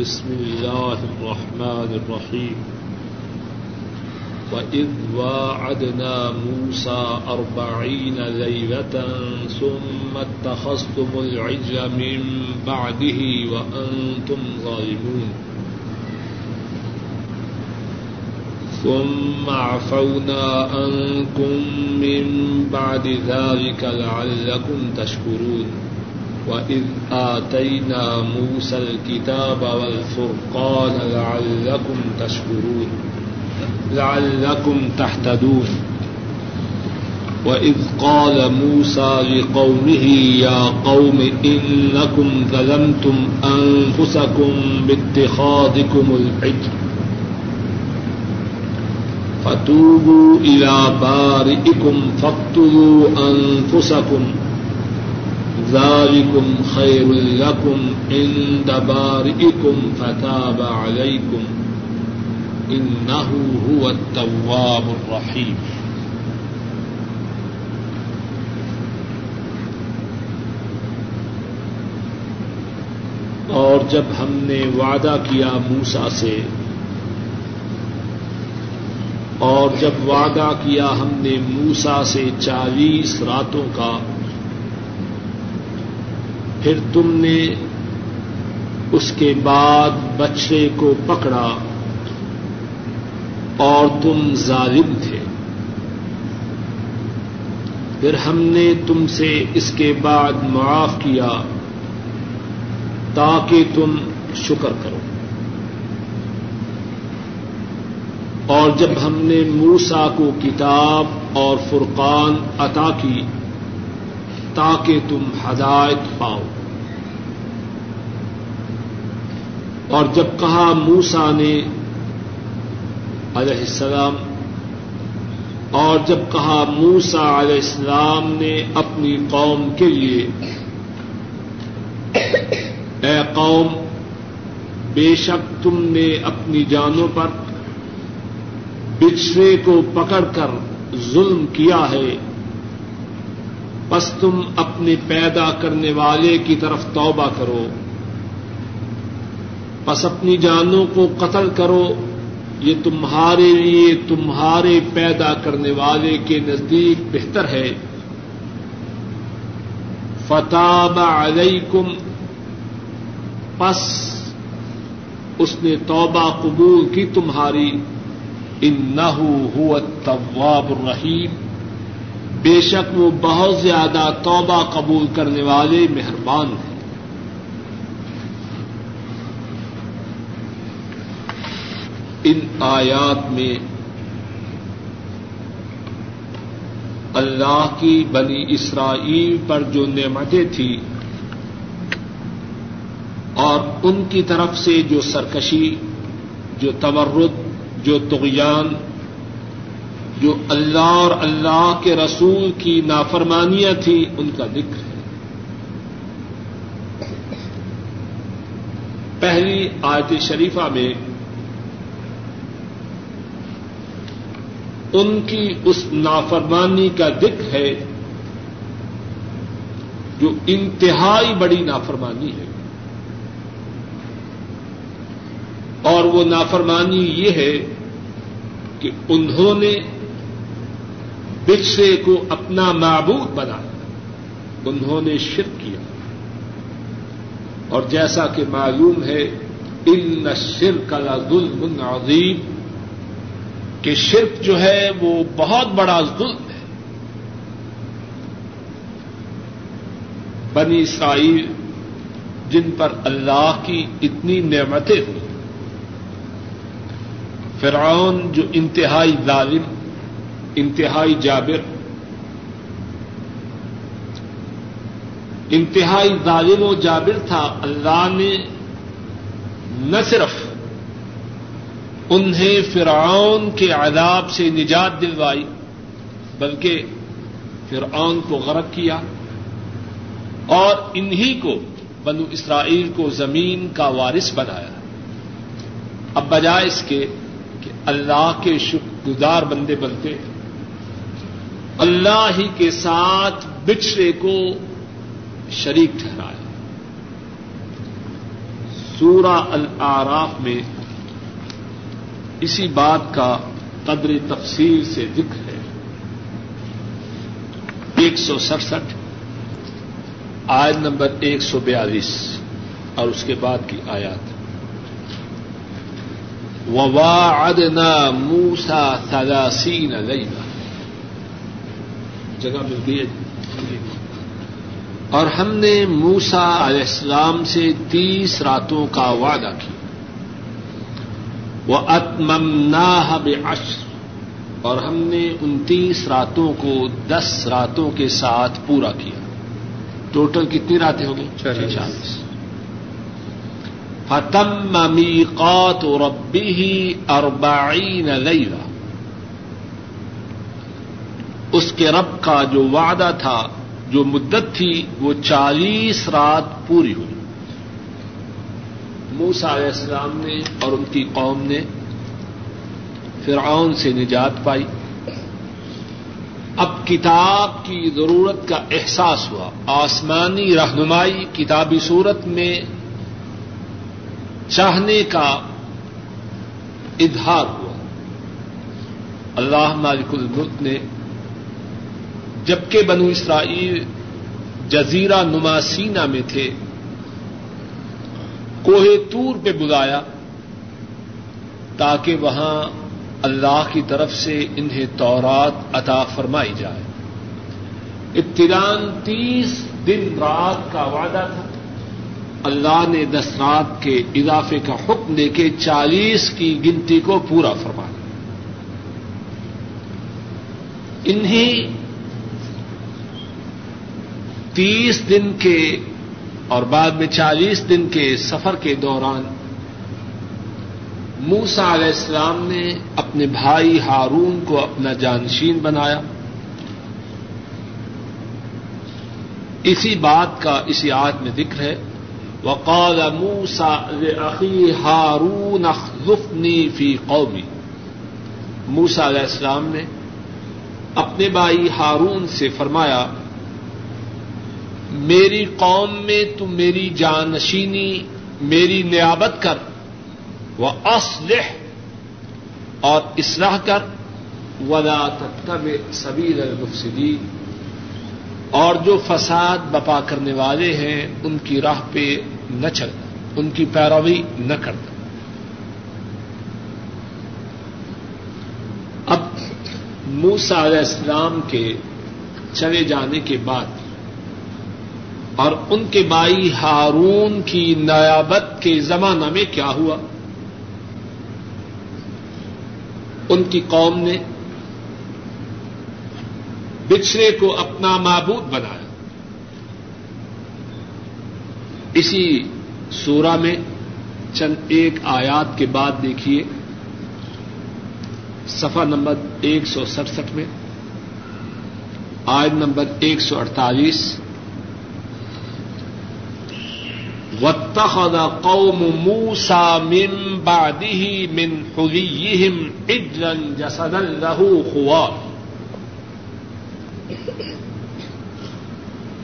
بسم الله الرحمن الرحيم. وإذ واعدنا موسى أربعين ليلة ثم اتخذتم العجل من بعده وأنتم ظالمون. ثم عفونا عنكم من بعد ذلك لعلكم تشكرون. وَإِذْ آتَيْنَا مُوسَى الْكِتَابَ وَالْفُرْقَانَ لَعَلَّكُمْ تَشْكُرُونَ لَعَلَّكُمْ تَحْتَدُونَ وَإِذْ قَالَ مُوسَى لِقَوْمِهِ يَا قَوْمِ إِنَّكُمْ ظَلَمْتُمْ أَنفُسَكُمْ بِاتِّخَاذِكُمُ الْعِجْلَ فتوبوا إلى بارئكم فاقتلوا أنفسكم ذلكم خير لكم عند بارئكم فتاب عليكم إنه هو التواب الرحيم. اور جب ہم نے وعدہ کیا موسا سے، اور جب وعدہ کیا ہم نے موسا سے چالیس راتوں کا پھر تم نے اس کے بعد بچے کو پکڑا اور تم ظالم تھے۔ پھر ہم نے تم سے اس کے بعد معاف کیا تاکہ تم شکر کرو۔ اور جب ہم نے موسا کو کتاب اور فرقان عطا کی تاکہ تم ہدایت پاؤ۔ اور جب کہا موسا نے علیہ السلام، اور جب کہا موسا علیہ السلام نے اپنی قوم کے لیے، اے قوم، بے شک تم نے اپنی جانوں پر بچھڑے کو پکڑ کر ظلم کیا ہے۔ بس تم اپنے پیدا کرنے والے کی طرف توبہ کرو۔ بس اپنی جانوں کو قتل کرو۔ یہ تمہارے لیے تمہارے پیدا کرنے والے کے نزدیک بہتر ہے۔ فتح علیکم۔ پس اس نے توبہ قبول کی تمہاری۔ ان نہ التواب الرحیم۔ بے شک وہ بہت زیادہ توبہ قبول کرنے والے مہربان ہیں۔ ان آیات میں اللہ کی بنی اسرائیل پر جو نعمتیں تھیں اور ان کی طرف سے جو سرکشی، جو تورد جو تغیان جو اللہ اور اللہ کے رسول کی نافرمانیاں تھیں، ان کا ذکر ہے۔ پہلی آیت شریفہ میں ان کی اس نافرمانی کا ذکر ہے جو انتہائی بڑی نافرمانی ہے۔ اور وہ نافرمانی یہ ہے کہ انہوں نے بچھے کو اپنا معبود بنا انہوں نے شرک کیا۔ اور جیسا کہ معلوم ہے، ان شرک کا ظلم عظیم۔ کہ شرک جو ہے، وہ بہت بڑا ظلم ہے۔ بنی اسرائیل، جن پر اللہ کی اتنی نعمتیں ہوئی۔ فرعون جو انتہائی ظالم انتہائی جابر، انتہائی ظالم و جابر تھا۔ اللہ نے نہ صرف انہیں فرعون کے عذاب سے نجات دلوائی، بلکہ فرعون کو غرق کیا اور انہی کو بنو اسرائیل کو زمین کا وارث بنایا۔ اب بجائے اس کے کہ اللہ کے شکر گزار بندے بنتے۔ اللہ ہی کے ساتھ بچھڑے کو شریک ٹھہرایا سورہ الاراف میں اسی بات کا قدر تفصیل سے ذکر ہے۔ ایک سو سڑسٹھ، آیت نمبر ایک سو بیالیس اور اس کے بعد کی آیات۔ وواعدنا موسا ثلاثین لیلہ جگہ ملتی ہے۔ اور ہم نے موسا علیہ السلام سے تیس راتوں کا وعدہ کیا۔ وہ اتمنا بشر اور ہم نے انتیس راتوں کو دس راتوں کے ساتھ پورا کیا۔ ٹوٹل کتنی راتیں ہو گئی چالیس۔ فتم میقات ربی اربعین لیلہ اس کے رب کا جو وعدہ تھا، جو مدت تھی، وہ چالیس رات پوری ہوئی۔ موسا علیہ السلام نے اور ان کی قوم نے فرعون سے نجات پائی۔ اب کتاب کی ضرورت کا احساس ہوا۔ آسمانی رہنمائی کتابی صورت میں چاہنے کا اظہار ہوا۔ اللہ مالک الملک نے جبکہ بنو اسرائیل جزیرہ نما سینا میں تھے، کوہ تور پہ بلایا تاکہ وہاں اللہ کی طرف سے انہیں تورات عطا فرمائی جائے۔ ابتدان تیس دن رات کا وعدہ تھا۔ اللہ نے دس رات کے اضافے کا حکم دے کے چالیس کی گنتی کو پورا فرمایا۔ انہیں تیس دن کے اور بعد میں چالیس دن کے سفر کے دوران موسا علیہ السلام نے اپنے بھائی ہارون کو اپنا جانشین بنایا۔ اسی بات کا اسی آج میں ذکر ہے۔ وقال موسا عقی ہارون اخلفنی فی قومی۔ موسا علیہ السلام نے اپنے بھائی ہارون سے فرمایا میری قوم میں تم میری جانشینی، میری نیابت کر وہ اسلح اور اصلاح کر، ولا تب سبیل المفسدین اور جو فساد بپا کرنے والے ہیں، ان کی راہ پہ نہ چلنا ان کی پیروی نہ کرنا اب موسا علیہ السلام کے چلے جانے کے بعد اور ان کے بھائی ہارون کی نیابت کے زمانہ میں کیا ہوا؟ ان کی قوم نے بچھڑے کو اپنا معبود بنایا۔ اسی سورہ میں چند ایک آیات کے بعد دیکھیے سفا نمبر ایک سو سڑسٹھ میں، آیت نمبر ایک سو اڑتالیس واتخذ قوم موسى من بعده من حليهم عجلا جسدا له خوار.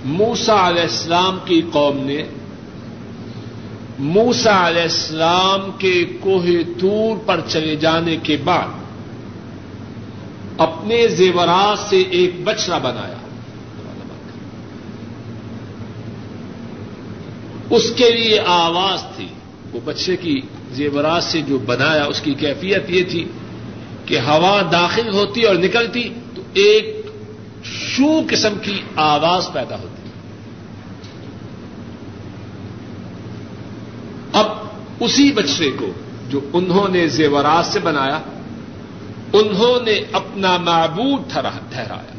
موسا علیہ السلام کی قوم نے موسا علیہ السلام کے کوہ تور پر چلے جانے کے بعد اپنے زیورات سے ایک بچڑا بنایا اس کے لیے آواز تھی۔ وہ بچے کی زیورات سے جو بنایا، اس کی کیفیت یہ تھی کہ ہوا داخل ہوتی اور نکلتی تو ایک شو قسم کی آواز پیدا ہوتی۔ اب اسی بچے کو جو انہوں نے زیورات سے بنایا، انہوں نے اپنا معبود ٹھہرایا۔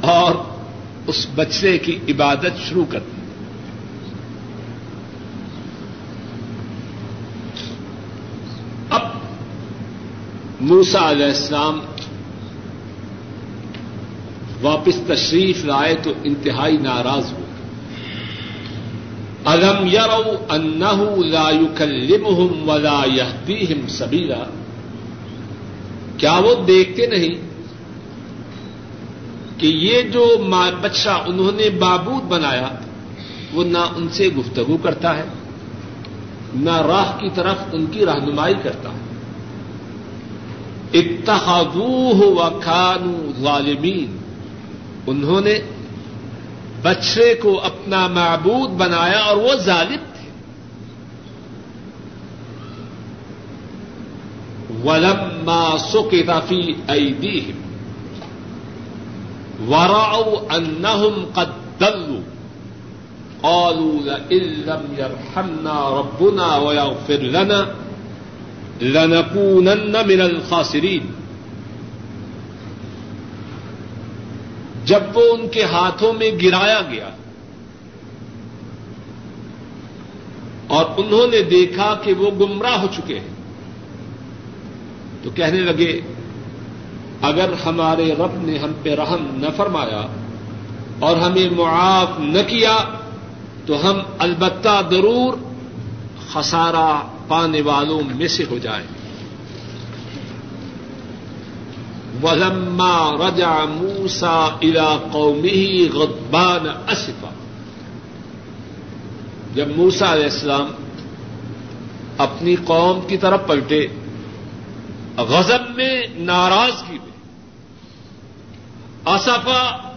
اور اس بچے کی عبادت شروع کر دی۔ اب موسا علیہ السلام واپس تشریف لائے تو انتہائی ناراض ہوئے الم یرو انہ لا يكلمهم ولا يهديهم سبیلا۔ کیا وہ دیکھتے نہیں؟ کہ یہ جو بچہ انہوں نے بابود بنایا، وہ نہ ان سے گفتگو کرتا ہے، نہ راہ کی طرف ان کی رہنمائی کرتا ہے۔ اتحادو و خانو ظالمین۔ انہوں نے بچے کو اپنا معبود بنایا اور وہ ظالم تھے۔ ولما سکتا فی ایدیہم۔ وراؤ انہم قد دلوا قالوا لئن لم يرحمنا ربنا ويغفر لنا لنكونن من الخاسرین جب وہ ان کے ہاتھوں میں گرایا گیا اور انہوں نے دیکھا کہ وہ گمراہ ہو چکے ہیں تو کہنے لگے اگر ہمارے رب نے ہم پہ رحم نہ فرمایا اور ہمیں معاف نہ کیا تو ہم البتہ ضرور خسارہ پانے والوں میں سے ہو جائیں۔ ولما رجع موسا الا قومی غدبان اصفا جب موسا علیہ السلام اپنی قوم کی طرف پلٹے غزب میں ناراضگی میں اصفا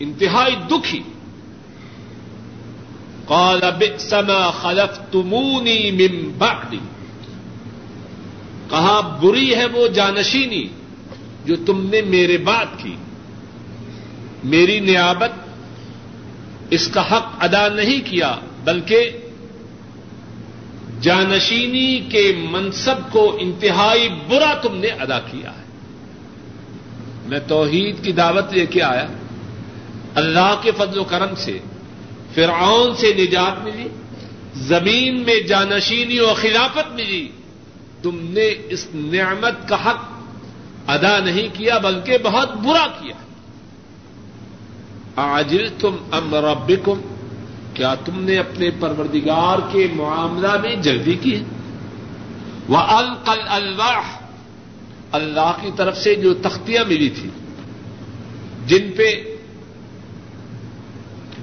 انتہائی دکھی۔ قال بئس ما خلفتمونی من بعدی کہا، بری ہے وہ جانشینی جو تم نے میرے بات کی۔ میری نیابت اس کا حق ادا نہیں کیا، بلکہ جانشینی کے منصب کو انتہائی برا تم نے ادا کیا ہے۔ میں توحید کی دعوت لے کے آیا۔ اللہ کے فضل و کرم سے فرعون سے نجات ملی، زمین میں جانشینی و خلافت ملی۔ تم نے اس نعمت کا حق ادا نہیں کیا، بلکہ بہت برا کیا۔ آجل تم ام ربکم، کیا تم نے اپنے پروردگار کے معاملہ میں جلدی کی وہ القل الواح اللہ کی طرف سے جو تختیاں ملی تھی، جن پہ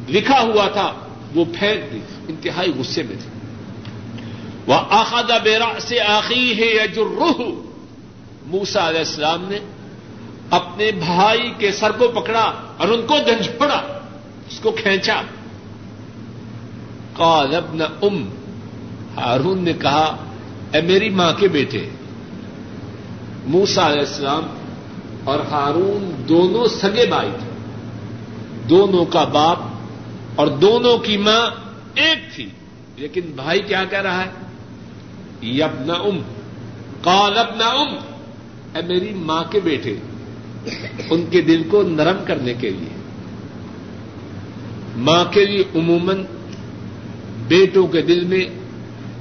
لکھا ہوا تھا، وہ پھینک دی انتہائی غصے میں تھی۔ وہ آخا بیرا سے آخی ہے یا جو روح موسا علیہ السلام نے اپنے بھائی کے سر کو پکڑا اور ان کو جھنجھوڑا اس کو کھینچا۔ قال ابن ام ہارون نے کہا، اے میری ماں کے بیٹے موسا علیہ السلام اور ہارون دونوں سگے بھائی تھے۔ دونوں کا باپ اور دونوں کی ماں ایک تھی۔ لیکن بھائی کیا کہہ رہا ہے؟ یبن ام۔ قال ابن ام۔ اے میری ماں کے بیٹے، ان کے دل کو نرم کرنے کے لیے۔ ماں کے لیے عموماً بیٹوں کے دل میں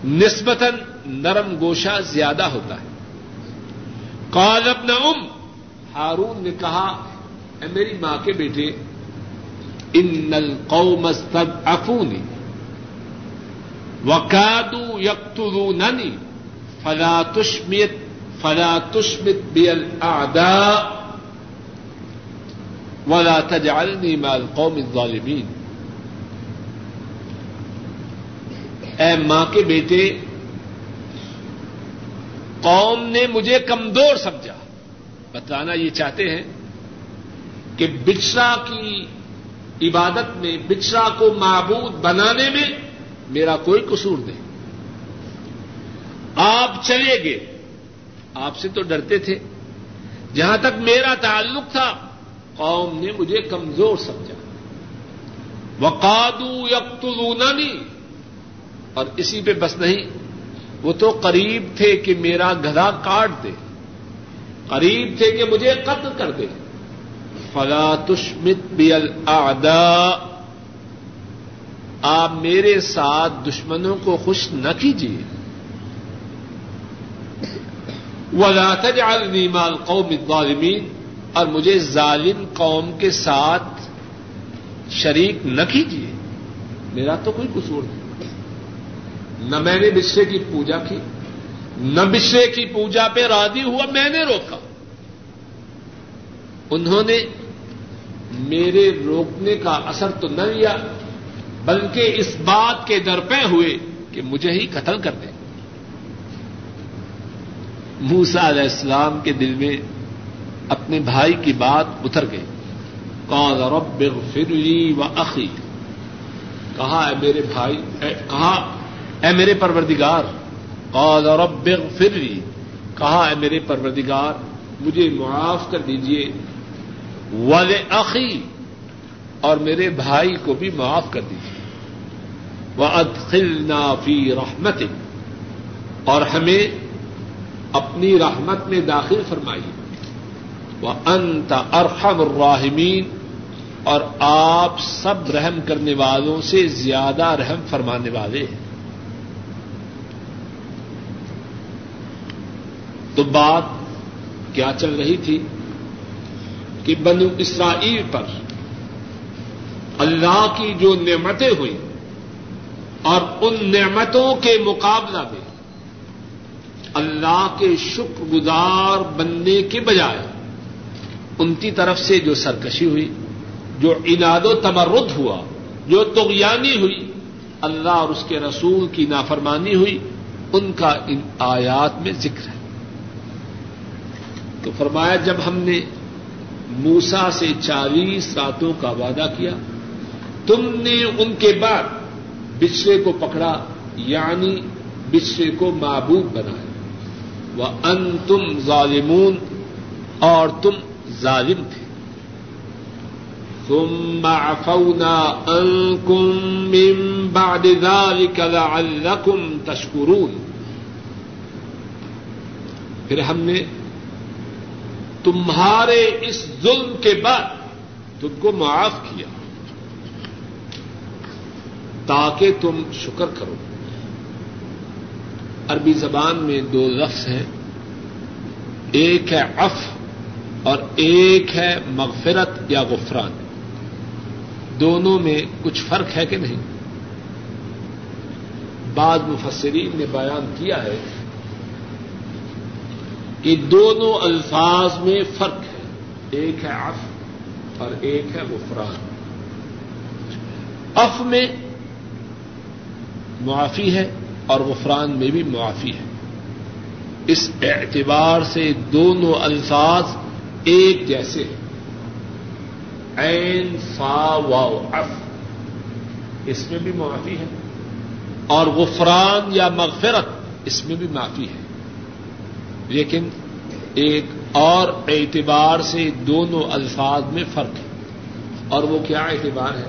نسبتاً نرم گوشہ زیادہ ہوتا ہے۔ کال اپنا ام۔ ہارون نے کہا، اے میری ماں کے بیٹے، ان نل قوم افونی وکادو یکترو ننی فلا تشمیت فلا تشمت بیل آدا ولا تجعلنی مال قوم الظالمین۔ اے ماں کے بیٹے قوم نے مجھے کمزور سمجھا۔ بتانا یہ چاہتے ہیں کہ بچرا کی عبادت میں بچرا کو معبود بنانے میں میرا کوئی قصور نہیں۔ آپ چلے گئے۔ آپ سے تو ڈرتے تھے۔ جہاں تک میرا تعلق تھا، قوم نے مجھے کمزور سمجھا۔ وقادو یقتلوننی۔ اور اسی پہ بس نہیں۔ وہ تو قریب تھے کہ میرا گدھا کاٹ دے۔ قریب تھے کہ مجھے قتل کر دے۔ فلا تشمت بیل آپ میرے ساتھ دشمنوں کو خوش نہ کیجیے۔ ولا تجعلنی مال قوم الظالمین۔ اور مجھے ظالم قوم کے ساتھ شریک نہ کیجیے۔ میرا تو کوئی قصور نہیں۔ نہ میں نے بچے کی پوجا کی، نہ بچے کی پوجا پہ راضی ہوا، میں نے روکا۔ انہوں نے میرے روکنے کا اثر تو نہ لیا، بلکہ اس بات کے درپے ہوئے کہ مجھے ہی قتل کر دیں موسا علیہ السلام کے دل میں اپنے بھائی کی بات اتر گئی۔ کون رب فرلی و عقی کہا، اے میرے بھائی، اے، کہا اے میرے پروردگار، قال رب فرلی کہا اے میرے پروردگار، مجھے معاف کر دیجیے ول عقی اور میرے بھائی کو بھی معاف کر دیجیے وہ ادخلنا فی رحمت اور ہمیں اپنی رحمت میں داخل فرمائی وہ انت ارحم الراحمین اور آپ سب رحم کرنے والوں سے زیادہ رحم فرمانے والے ہیں۔ تو بات کیا چل رہی تھی کہ بنو اسرائیل پر اللہ کی جو نعمتیں ہوئی اور ان نعمتوں کے مقابلہ میں اللہ کے شکر گزار بننے کے بجائے ان کی طرف سے جو سرکشی ہوئی، جو اناد و تمرد ہوا، جو تغیانی ہوئی، اللہ اور اس کے رسول کی نافرمانی ہوئی، ان کا ان آیات میں ذکر ہے۔ تو فرمایا جب ہم نے موسا سے چالیس راتوں کا وعدہ کیا، تم نے ان کے بعد بچھڑے کو پکڑا یعنی بچھڑے کو معبود بنایا۔ وہ ان تم ظالمون، اور تم ظالم تھے۔ ثم عفونا عنكم من بعد ذلك لعلكم پھر ہم نے تمہارے اس ظلم کے بعد تم کو معاف کیا۔ تاکہ تم شکر کرو۔ عربی زبان میں دو لفظ ہیں۔ ایک ہے اف اور ایک ہے مغفرت یا غفران۔ دونوں میں کچھ فرق ہے کہ نہیں؟ بعض مفسرین نے بیان کیا ہے کہ دونوں الفاظ میں فرق ہے۔ ایک ہے اف اور ایک ہے غفران۔ اف میں معافی ہے اور غفران میں بھی معافی ہے۔ اس اعتبار سے دونوں الفاظ ایک جیسے ہیں۔ عین، فا واؤ اف اس میں بھی معافی ہے۔ اور غفران یا مغفرت، اس میں بھی معافی ہے۔ لیکن ایک اور اعتبار سے دونوں الفاظ میں فرق ہے۔ اور وہ کیا اعتبار ہے؟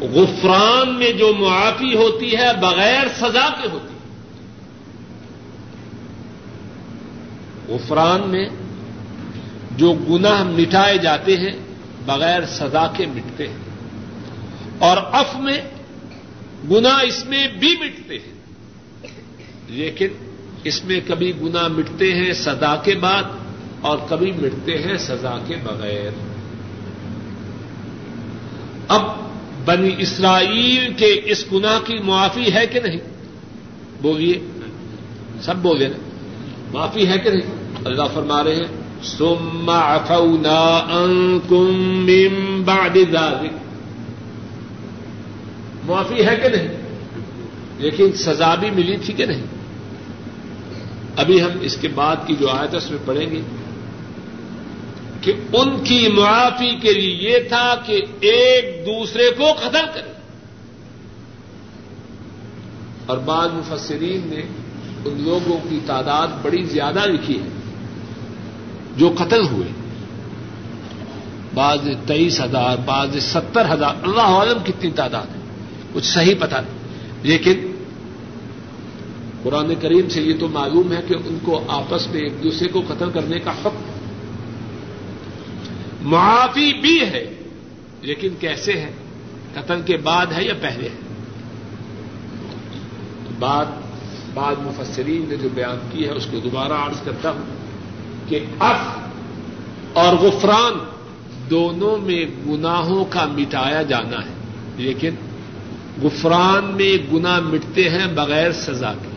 غفران میں جو معافی ہوتی ہے، بغیر سزا کے ہوتی ہے۔ غفران میں جو گناہ مٹائے جاتے ہیں، بغیر سزا کے مٹتے ہیں۔ اور اف میں گنا اس میں بھی مٹتے ہیں۔ لیکن اس میں کبھی گنا مٹتے ہیں سزا کے بعد اور کبھی مٹتے ہیں سزا کے بغیر۔ اب بنی اسرائیل کے اس گنا کی معافی ہے کہ نہیں؟ بولیے۔ سب بولے نا۔ معافی ہے کہ نہیں؟ اللہ فرما رہے ہیں۔ ثم عفونا عنكم من بعد ذلك معافی ہے کہ نہیں؟ لیکن سزا بھی ملی تھی کہ نہیں؟ ابھی ہم اس کے بعد کی جو آیت اس میں پڑھیں گے کہ ان کی معافی کے لیے یہ تھا کہ ایک دوسرے کو قتل کرے۔ اور بعض مفسرین نے ان لوگوں کی تعداد بڑی زیادہ لکھی ہے جو قتل ہوئے۔ بعض تیئیس ہزار، بعض ستر ہزار، اللہ عالم کتنی تعداد ہے، کچھ صحیح پتا نہیں۔ لیکن قرآن کریم سے یہ تو معلوم ہے کہ ان کو آپس میں ایک دوسرے کو قتل کرنے کا حق معافی بھی ہے، لیکن کیسے ہے؟ قتل کے بعد ہے یا پہلے ہے؟ بعد بعد مفسرین نے جو بیان کی ہے، اس کو دوبارہ عرض کرتا ہوں کہ اف اور غفران دونوں میں گناہوں کا مٹایا جانا ہے، لیکن غفران میں گنا مٹتے ہیں بغیر سزا کے۔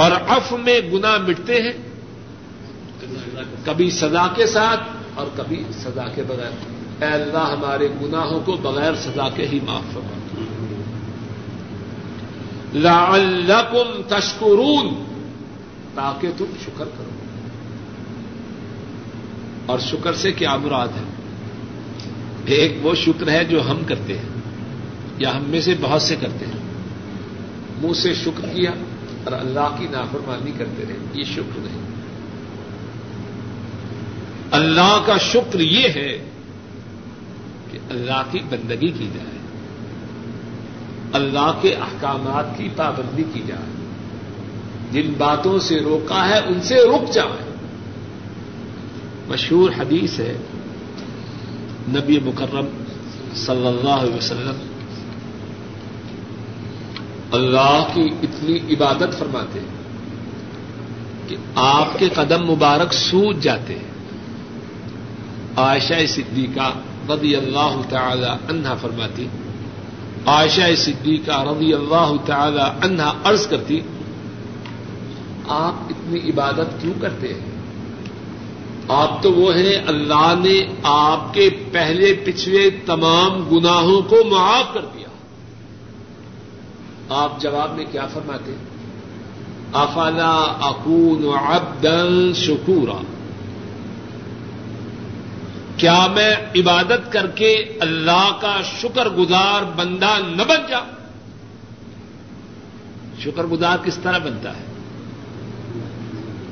اور اف میں گنا مٹتے ہیں، کبھی سزا کے ساتھ اور کبھی سزا کے بغیر۔ اے اللہ، ہمارے گناہوں کو بغیر سزا کے ہی معاف فرما۔ لعلکم تشکرون، تاکہ تم شکر کرو۔ اور شکر سے کیا مراد ہے؟ ایک وہ شکر ہے جو ہم کرتے ہیں، یا ہم میں سے بہت سے کرتے ہیں۔ منہ سے شکر کیا اور اللہ کی نافرمانی کرتے رہے، یہ شکر نہیں۔ اللہ کا شکر یہ ہے کہ اللہ کی بندگی کی جائے، اللہ کے احکامات کی پابندی کی جائے۔ جن باتوں سے روکا ہے، ان سے رک جائے۔ مشہور حدیث ہے، نبی مکرم صلی اللہ علیہ وسلم اللہ کی اتنی عبادت فرماتے کہ آپ کے قدم مبارک سوج جاتے ہیں۔ عائشہ صدیقہ رضی اللہ تعالی عنہا فرماتی، عائشہ صدیقہ رضی اللہ تعالی عنہا عرض کرتی، آپ اتنی عبادت کیوں کرتے ہیں؟ آپ تو وہ ہیں، اللہ نے آپ کے پہلے پچھلے تمام گناہوں کو معاف کر دیا۔ آپ جواب میں کیا فرماتے افلا اکون عبدا شکورا۔ کیا میں عبادت کر کے اللہ کا شکر گزار بندہ نہ بن جا شکر گزار کس طرح بنتا ہے؟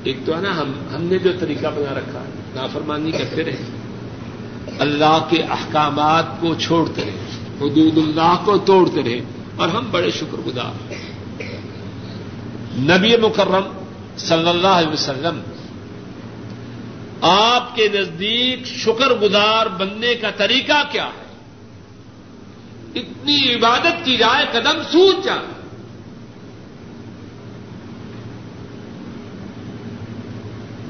ایک تو ہے نا، ہم ہم نے جو طریقہ بنا رکھا ہے، نافرمانی کرتے رہے۔ اللہ کے احکامات کو چھوڑتے رہے، حدود اللہ کو توڑتے رہے۔ اور ہم بڑے شکر گزار ہیں۔ نبی مکرم صلی اللہ علیہ وسلم آپ کے نزدیک شکر گزار بننے کا طریقہ کیا ہے؟ اتنی عبادت کی جائے، قدم سوچ جائے۔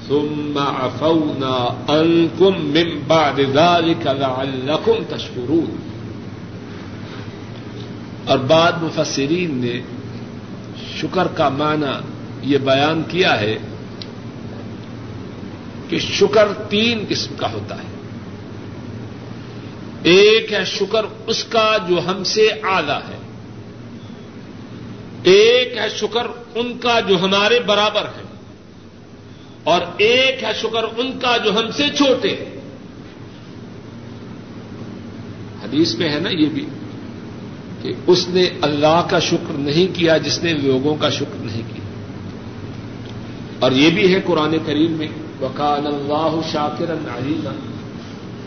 ثم عفونا عنكم من بعد ذلك لعلكم تشكرون اور بعد مفسرین نے شکر کا معنی یہ بیان کیا ہے کہ شکر تین قسم کا ہوتا ہے۔ ایک ہے شکر اس کا جو ہم سے آلہ ہے۔ ایک ہے شکر ان کا جو ہمارے برابر ہے۔ اور ایک ہے شکر ان کا جو ہم سے چھوٹے ہیں۔ حدیث میں ہے نا یہ بھی۔ کہ اس نے اللہ کا شکر نہیں کیا جس نے لوگوں کا شکر نہیں کیا۔ اور یہ بھی ہے قرآن کریم میں وکال اللہ شاکر علیما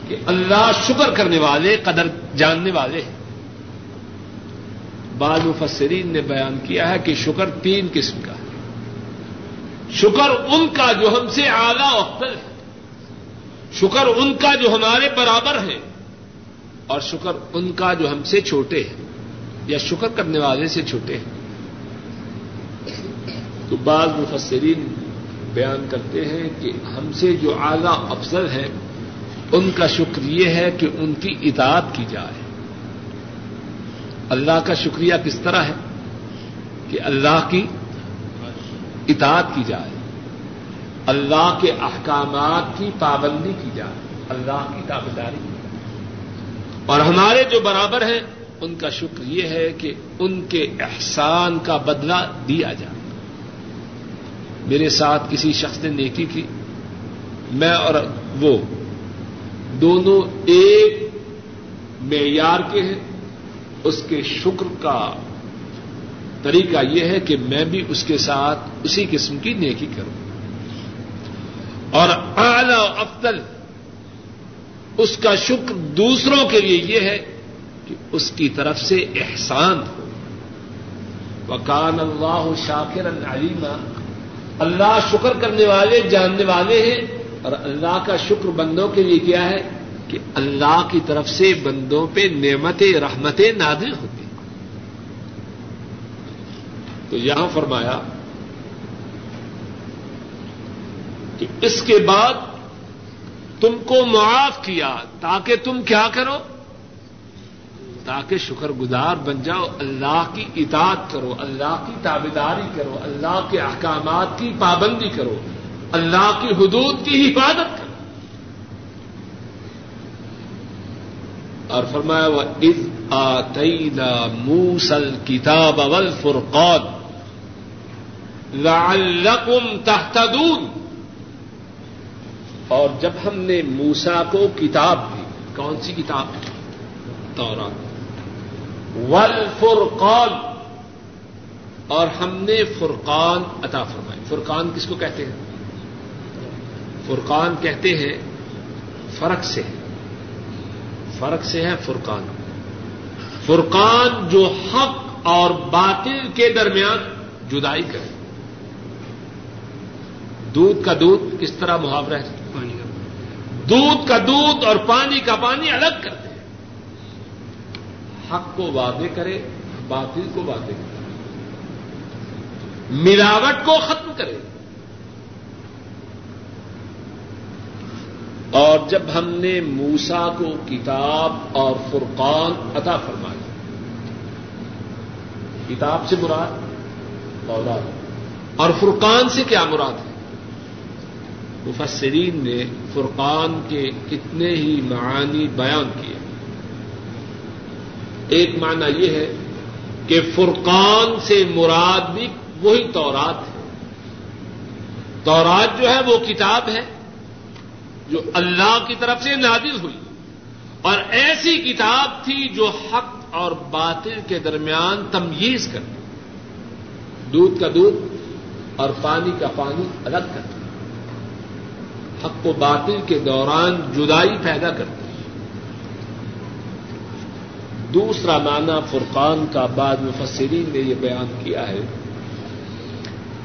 کہ اللہ شکر کرنے والے، قدر جاننے والے ہیں۔ بعض مفسرین نے بیان کیا ہے کہ شکر تین قسم کا ہے۔ شکر ان کا جو ہم سے اعلی افضل ہے۔ شکر ان کا جو ہمارے برابر ہے اور شکر ان کا جو ہم سے چھوٹے ہیں۔ یا شکر کرنے والے سے چھوٹے ہیں۔ تو بعض مفسرین بیان کرتے ہیں کہ ہم سے جو اعلی افضل ہے ان کا شکر یہ ہے کہ ان کی اطاعت کی جائے۔ اللہ کا شکریہ کس طرح ہے؟ کہ اللہ کی اطاعت کی جائے۔ اللہ کے احکامات کی پابندی کی جائے۔ اللہ کی تابداری اور ہمارے جو برابر ہیں ان کا شکر یہ ہے کہ ان کے احسان کا بدلہ دیا جائے۔ میرے ساتھ کسی شخص نے نیکی کی۔ میں اور وہ دونوں ایک معیار کے ہیں۔ اس کے شکر کا طریقہ یہ ہے کہ میں بھی اس کے ساتھ اسی قسم کی نیکی کروں۔ اور اعلی افضل اس کا شکر دوسروں کے لیے یہ ہے کہ اس کی طرف سے احسان ہو۔ وکان اللہ شاکر علیمہ اللہ شکر کرنے والے جاننے والے ہیں اور اللہ کا شکر بندوں کے لیے کیا ہے کہ اللہ کی طرف سے بندوں پہ نعمتیں، رحمتیں نادر ہوتی۔ تو یہاں فرمایا کہ اس کے بعد تم کو معاف کیا تاکہ تم کیا کرو؟ تاکہ شکر گزار بن جاؤ، اللہ کی اطاعت کرو، اللہ کی تابیداری کرو، اللہ کے احکامات کی پابندی کرو، اللہ کی حدود کی حفاظت کرو۔ اور فرمایا وہ از آتینا موسل کتاب اول فرقان لعلکم تہتدون اور جب ہم نے موسا کو کتاب دی، کون سی کتاب؟ تورات۔ ول فرقان اور ہم نے فرقان عطا فرمائی۔ فرقان کس کو کہتے ہیں؟ فرقان کہتے ہیں فرق سے۔ فرق سے ہے فرقان۔ فرقان جو حق اور باطل کے درمیان جدائی کرے۔ دودھ کا دودھ کس طرح محاورہ ہے؟ پانی کا۔ دودھ کا دودھ اور پانی کا پانی الگ کرتے۔ حق کو وعدے کرے، باطل کو وعدے کرے۔ ملاوٹ کو ختم کرے۔ اور جب ہم نے موسا کو کتاب اور فرقان عطا فرمائی، کتاب سے مراد اولاد اور فرقان سے کیا مراد؟ ہے مفسرین نے فرقان کے کتنے ہی معانی بیان کیے۔ ایک معنی یہ ہے کہ فرقان سے مراد بھی وہی تورات ہے۔ تورات جو ہے وہ کتاب ہے جو اللہ کی طرف سے نادل ہوئی۔ اور ایسی کتاب تھی جو حق اور باطل کے درمیان تمیز کرتی۔ دودھ کا دودھ اور پانی کا پانی الگ کرتی۔ حق و باطل کے دوران جدائی پیدا کرتی۔ دوسرا معنی فرقان کا بعد مفسرین نے یہ بیان کیا ہے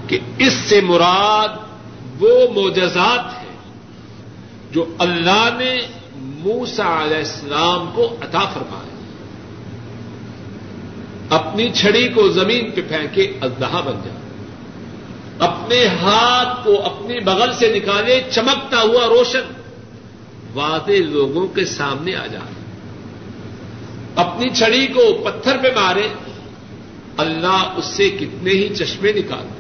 کہ اس سے مراد وہ معجزات ہے جو اللہ نے موسا علیہ السلام کو عطا فرمایا اپنی چھڑی کو زمین پہ پھینکے ازدہا بن جائے۔ اپنے ہاتھ کو اپنی بغل سے نکالے چمکتا ہوا روشن۔ واضح لوگوں کے سامنے آ جائے۔ اپنی چھڑی کو پتھر پہ مارے، اللہ اس سے کتنے ہی چشمے نکالے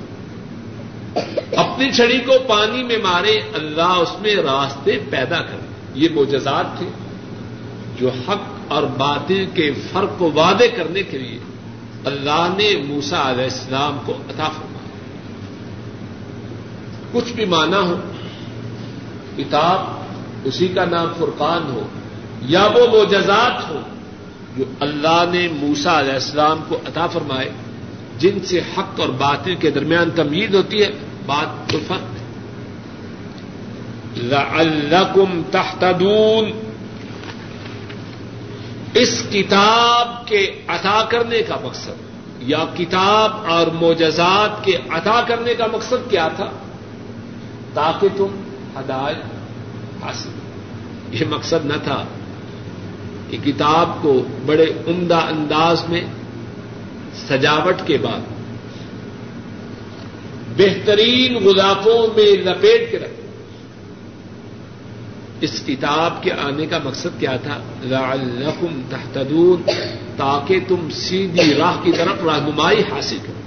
اپنی چھڑی کو پانی میں مارے، اللہ اس میں راستے پیدا کرے یہ موجزات تھے جو حق اور باطل کے فرق کو وعدے کرنے کے لیے اللہ نے موسا علیہ السلام کو عطا فرمایا۔ کچھ بھی مانا ہو، کتاب اسی کا نام فرقان ہو، یا وہ موجزات ہو جو اللہ نے موسا علیہ السلام کو عطا فرمائے، جن سے حق اور باطل کے درمیان تمید ہوتی ہے، بات تو فرق لعلکم تحتدون۔ اس کتاب کے عطا کرنے کا مقصد، یا کتاب اور معجزات کے عطا کرنے کا مقصد کیا تھا؟ تاکہ تم ہدایت حاصل۔ یہ مقصد نہ تھا۔ کہ کتاب کو بڑے عمدہ انداز میں سجاوٹ کے بعد بہترین غلافوں میں لپیٹ کے رکھ اس کتاب کے آنے کا مقصد کیا تھا؟ لعلکم تحتدون تاکہ تم سیدھی راہ کی طرف رہنمائی حاصل کرو۔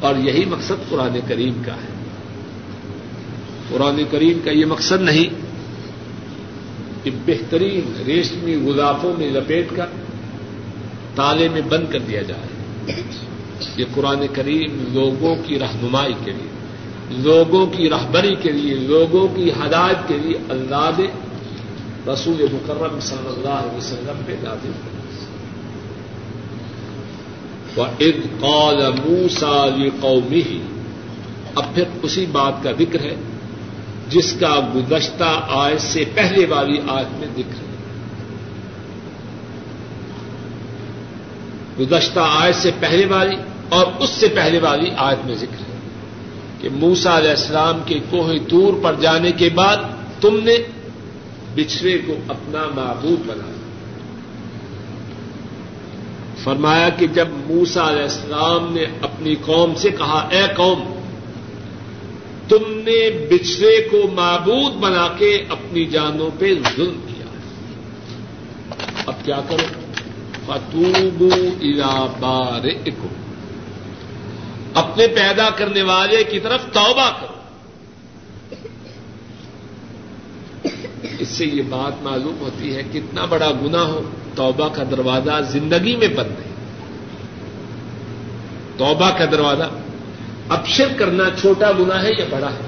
اور یہی مقصد قرآن کریم کا ہے۔ قرآن کریم کا یہ مقصد نہیں کہ بہترین ریشمی غلافوں میں لپیٹ کر تالے میں بند کر دیا جائے۔ یہ قرآن کریم لوگوں کی رہنمائی کے لیے، لوگوں کی رہبری کے لیے، لوگوں کی ہدایت کے لیے اللہ نے رسول مکرم صلی اللہ علیہ وسلم پہ دادی اد قال موسا قومی اب پھر اسی بات کا ذکر ہے۔ جس کا گزشتہ آیت سے پہلے والی آیت میں ذکر ہے۔ گزشتہ آیت سے پہلے والی اور اس سے پہلے والی آیت میں ذکر ہے کہ موسا علیہ السلام کے کوہ دور پر جانے کے بعد تم نے بچھڑے کو اپنا معبود بنایا فرمایا کہ جب موسا علیہ السلام نے اپنی قوم سے کہا، اے قوم تم نے بچھڑے کو معبود بنا کے اپنی جانوں پہ ظلم کیا۔ اب کیا کرو؟ فتوبو الا بار اپنے پیدا کرنے والے کی طرف توبہ کرو۔ اس سے یہ بات معلوم ہوتی ہے کتنا بڑا گنا ہو۔ توبہ کا دروازہ زندگی میں بند ہے۔ توبہ کا دروازہ اب کرنا چھوٹا گنا ہے یا بڑا ہے؟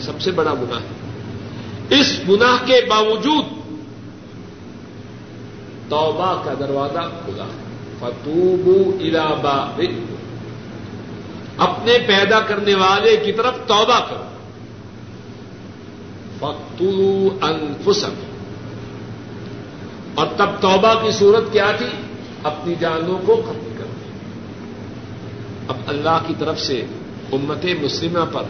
سب سے بڑا گنا ہے۔ اس گناہ کے باوجود توبہ کا دروازہ کھلا۔ فتوبو الابا اپنے پیدا کرنے والے کی طرف توبہ کرو۔ فتو انفسک اور تب توبہ کی صورت کیا تھی؟ اپنی جانوں کو ختم کر اب اللہ کی طرف سے امت مسلمہ پر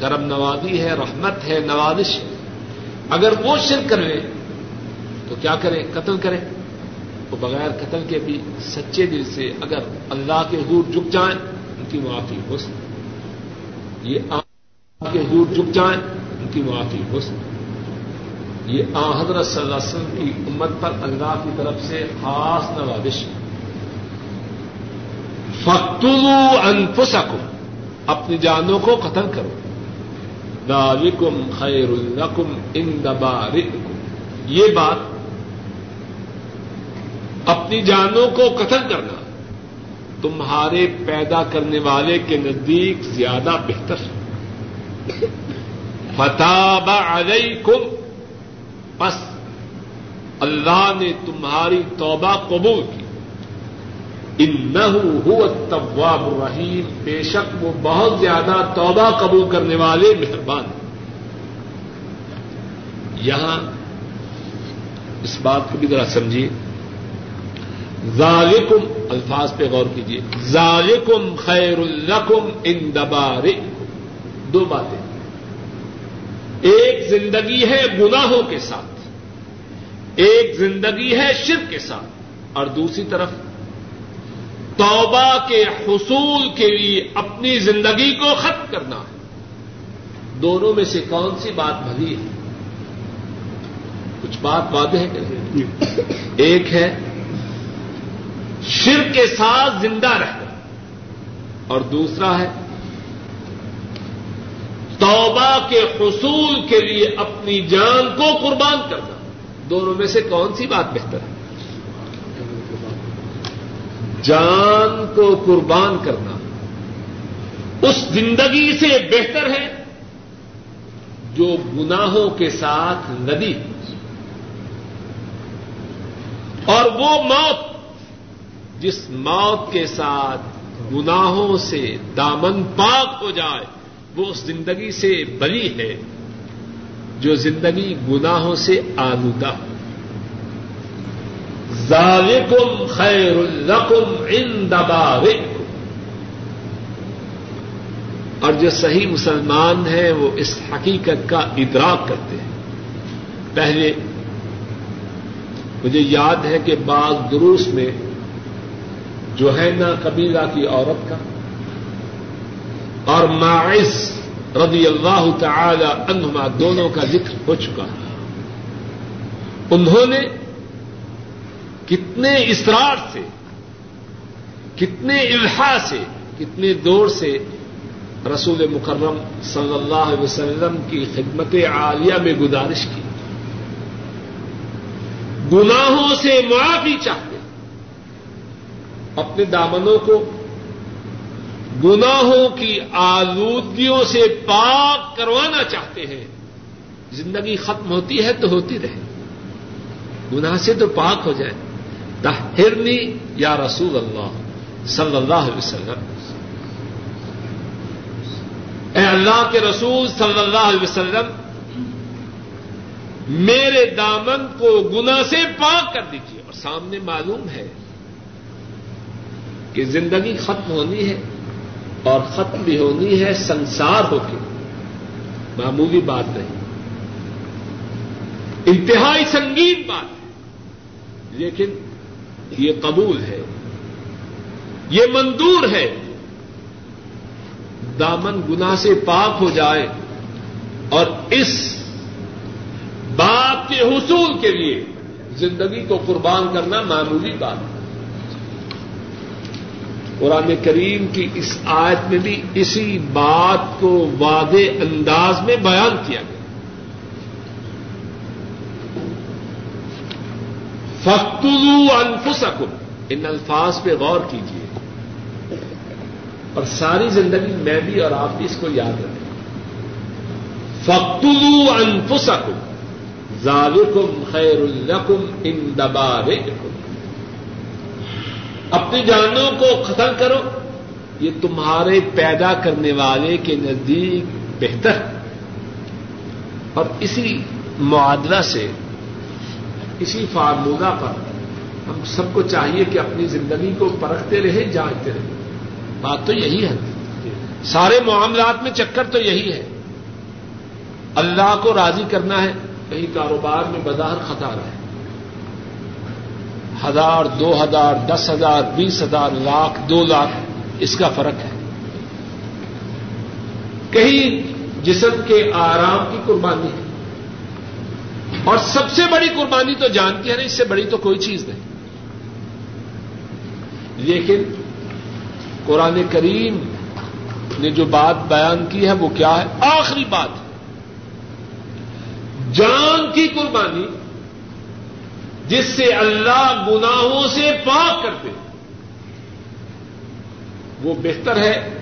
کرم نوازی ہے، رحمت ہے، نوازش ہے۔ اگر وہ شرک کریں تو کیا کریں قتل کریں وہ بغیر قتل کے بھی سچے دل سے اگر اللہ کے حور جھک جائیں، ان کی معافی ہو سکتی یہ اللہ کے حور جھک جائیں، ان کی معافی ہو سکتی یہ آ حضرت صلی اللہ علیہ وسلم کی امت پر اللہ کی طرف سے خاص نوازش ہے۔ فتلو انفسکم، اپنی جانوں کو قتل کرو۔ دالکم خیر الکم ان دبار یہ بات اپنی جانوں کو قتل کرنا، تمہارے پیدا کرنے والے کے نزدیک زیادہ بہتر۔ فتاب علیکم، پس اللہ نے تمہاری توبہ قبول کی۔ هو التواب الرحیم۔ بے شک وہ بہت زیادہ توبہ قبول کرنے والے مہربان یہاں اس بات کو بھی ذرا سمجھیے۔ ذالکم، الفاظ پہ غور کیجیے۔ ذالکم خیر الرقم ان دبار دو باتیں۔ ایک زندگی ہے گناہوں کے ساتھ، ایک زندگی ہے شرک کے ساتھ، اور دوسری طرف توبہ کے حصول کے لیے اپنی زندگی کو ختم کرنا۔ دونوں میں سے کون سی بات بھلی ہے؟ کچھ بات واضح ہے کہ ایک ہے شر کے ساتھ زندہ رہنا۔ اور دوسرا ہے توبہ کے حصول کے لیے اپنی جان کو قربان کرنا۔ دونوں میں سے کون سی بات بہتر ہے؟ جان کو قربان کرنا اس زندگی سے بہتر ہے جو گناہوں کے ساتھ ندی اور وہ موت جس موت کے ساتھ گناہوں سے دامن پاک ہو جائے، وہ اس زندگی سے بری ہے جو زندگی گناہوں سے آلودہ ہو۔ ذالکم خیر القم ان اور جو صحیح مسلمان ہیں وہ اس حقیقت کا ادراک کرتے ہیں. پہلے مجھے یاد ہے کہ بعض دروس میں جو ہے نا قبیلہ کی عورت کا اور ماعث رضی اللہ تعالی عنہما دونوں کا ذکر ہو چکا. ہے انہوں نے کتنے اسرار سے، کتنے الحا سے، کتنے دور سے رسول مکرم صلی اللہ علیہ وسلم کی خدمت عالیہ میں گزارش کی۔ گناہوں سے معافی چاہتے اپنے دامنوں کو گناہوں کی آلودگیوں سے پاک کروانا چاہتے ہیں۔ زندگی ختم ہوتی ہے تو ہوتی رہے۔ گناہ سے تو پاک ہو جائے۔ تحرنی یا رسول اللہ صلی اللہ علیہ وسلم۔ اے اللہ کے رسول صلی اللہ علیہ وسلم، میرے دامن کو گنا سے پاک کر دیجیے اور سامنے معلوم ہے کہ زندگی ختم ہونی ہے اور ختم بھی ہونی ہے سنسار ہو کے۔ معمولی بات نہیں۔ انتہائی سنگین بات ہے۔ لیکن یہ قبول ہے، یہ مندور ہے۔ دامن گنا سے پاک ہو جائے اور اس بات کے حصول کے لیے زندگی کو قربان کرنا معمولی بات ہے۔ قرآن کریم کی اس آیت میں بھی اسی بات کو واضح انداز میں بیان کیا گیا۔ فختلو انفسکم۔ ان الفاظ پہ غور کیجیے اور ساری زندگی میں بھی اور آپ بھی اس کو یاد رکھیں۔ فختلو انفسکم۔ ذالکم خیر الکم ان دبار اپنی جانوں کو ختم کرو۔ یہ تمہارے پیدا کرنے والے کے نزدیک بہتر۔ اور اسی معادلہ سے اسی فارمولہ پر ہم سب کو چاہیے کہ اپنی زندگی کو پرکھتے رہے جانچتے رہے۔ بات تو یہی ہے۔ سارے معاملات میں چکر تو یہی ہے۔ اللہ کو راضی کرنا ہے کہیں کاروبار میں بظاہر خطا رہے ہزار دو ہزار دس ہزار بیس ہزار لاکھ دو لاکھ اس کا فرق ہے۔ کہیں جسم کے آرام کی قربانی ہے۔ اور سب سے بڑی قربانی تو جانتی ہے نا، اس سے بڑی تو کوئی چیز نہیں۔ لیکن قرآن کریم نے جو بات بیان کی ہے، وہ کیا ہے؟ آخری بات۔ جان کی قربانی جس سے اللہ گناہوں سے پاک کرتے وہ بہتر ہے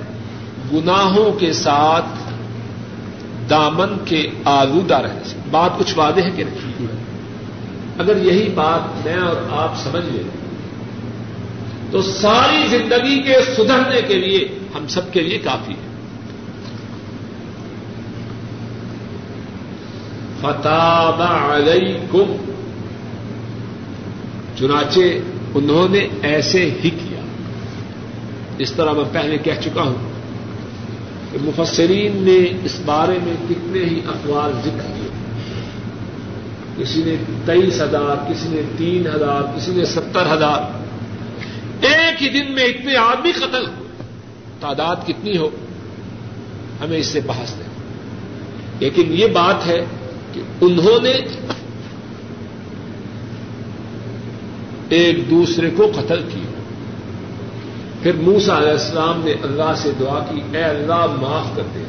گناہوں کے ساتھ دامن کے آلودہ رہنے سے۔ بات کچھ وعدے ہے کہ نہیں؟ اگر یہی بات میں اور آپ سمجھ لیں، تو ساری زندگی کے سدھرنے کے لیے ہم سب کے لیے کافی ہے۔ فتح علیکم۔ چنانچہ انہوں نے ایسے ہی کیا۔ اس طرح میں پہلے کہہ چکا ہوں۔ کہ مفسرین نے اس بارے میں کتنے ہی اخبار ذکر کیے۔ کسی نے تیئیس ہزار، کسی نے تین ہزار، کسی نے ستر ہزار۔ ایک ہی دن میں اتنے آدمی قتل تعداد کتنی ہو؟ ہمیں اس سے بحث نہیں۔ لیکن یہ بات ہے کہ انہوں نے ایک دوسرے کو قتل کیا۔ پھر موسا علیہ السلام نے اللہ سے دعا کی، اے اللہ معاف کر دے۔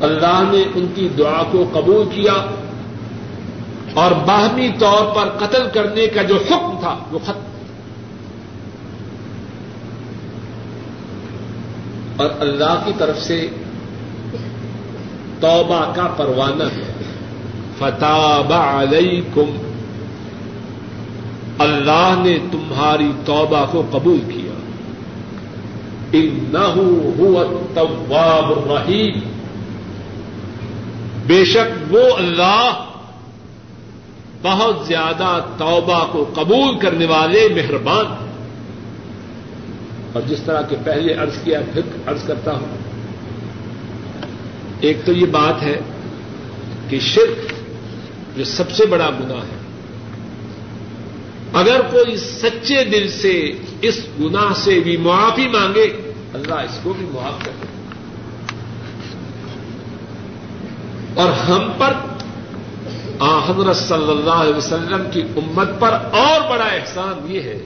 اللہ نے ان کی دعا کو قبول کیا اور باہمی طور پر قتل کرنے کا جو حکم تھا، وہ ختم۔ اور اللہ کی طرف سے توبہ کا پروانہ ہے۔ فتح علیکم اللہ نے تمہاری توبہ کو قبول کیا۔ التواب الرحیم بے شک وہ اللہ بہت زیادہ توبہ کو قبول کرنے والے مہربان اور جس طرح کہ پہلے ارض کیا، پھر ارض کرتا ہوں۔ ایک تو یہ بات ہے کہ شرک جو سب سے بڑا گنا ہے۔ اگر کوئی سچے دل سے اس گنا سے بھی معافی مانگے اللہ اس کو بھی معاف کر دے۔ اور ہم پر حضرت صلی اللہ علیہ وسلم کی امت پر اور بڑا احسان یہ ہے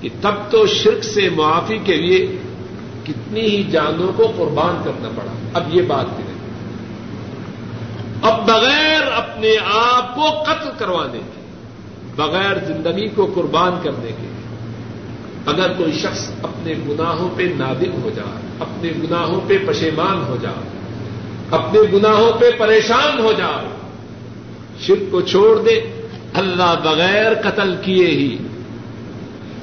کہ تب تو شرک سے معافی کے لیے کتنی ہی جانوں کو قربان کرنا پڑا۔ اب یہ بات کریں اب بغیر اپنے آپ کو قتل کروانے کے، بغیر زندگی کو قربان کرنے کے اگر کوئی شخص اپنے گناہوں پہ نادم ہو جائے اپنے گناہوں پہ پشیمان ہو جائے اپنے گناہوں پہ پریشان ہو جائے شرک کو چھوڑ دے، اللہ بغیر قتل کیے ہی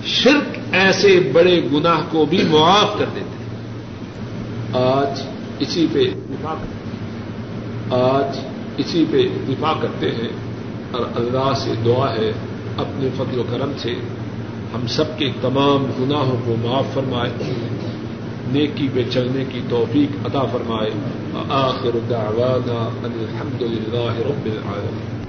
شرک ایسے بڑے گناہ کو بھی معاف کر دیتے ہیں۔ آج اسی پہ دفاع آج اسی پہ دفاع کرتے ہیں اور اللہ سے دعا ہے اپنے فضل و کرم سے۔ ہم سب کے تمام گناہوں کو معاف فرمائے، نیکی پہ چلنے کی توفیق عطا فرمائے۔ آخر دعوانا ان الحمد للہ رب العالمین۔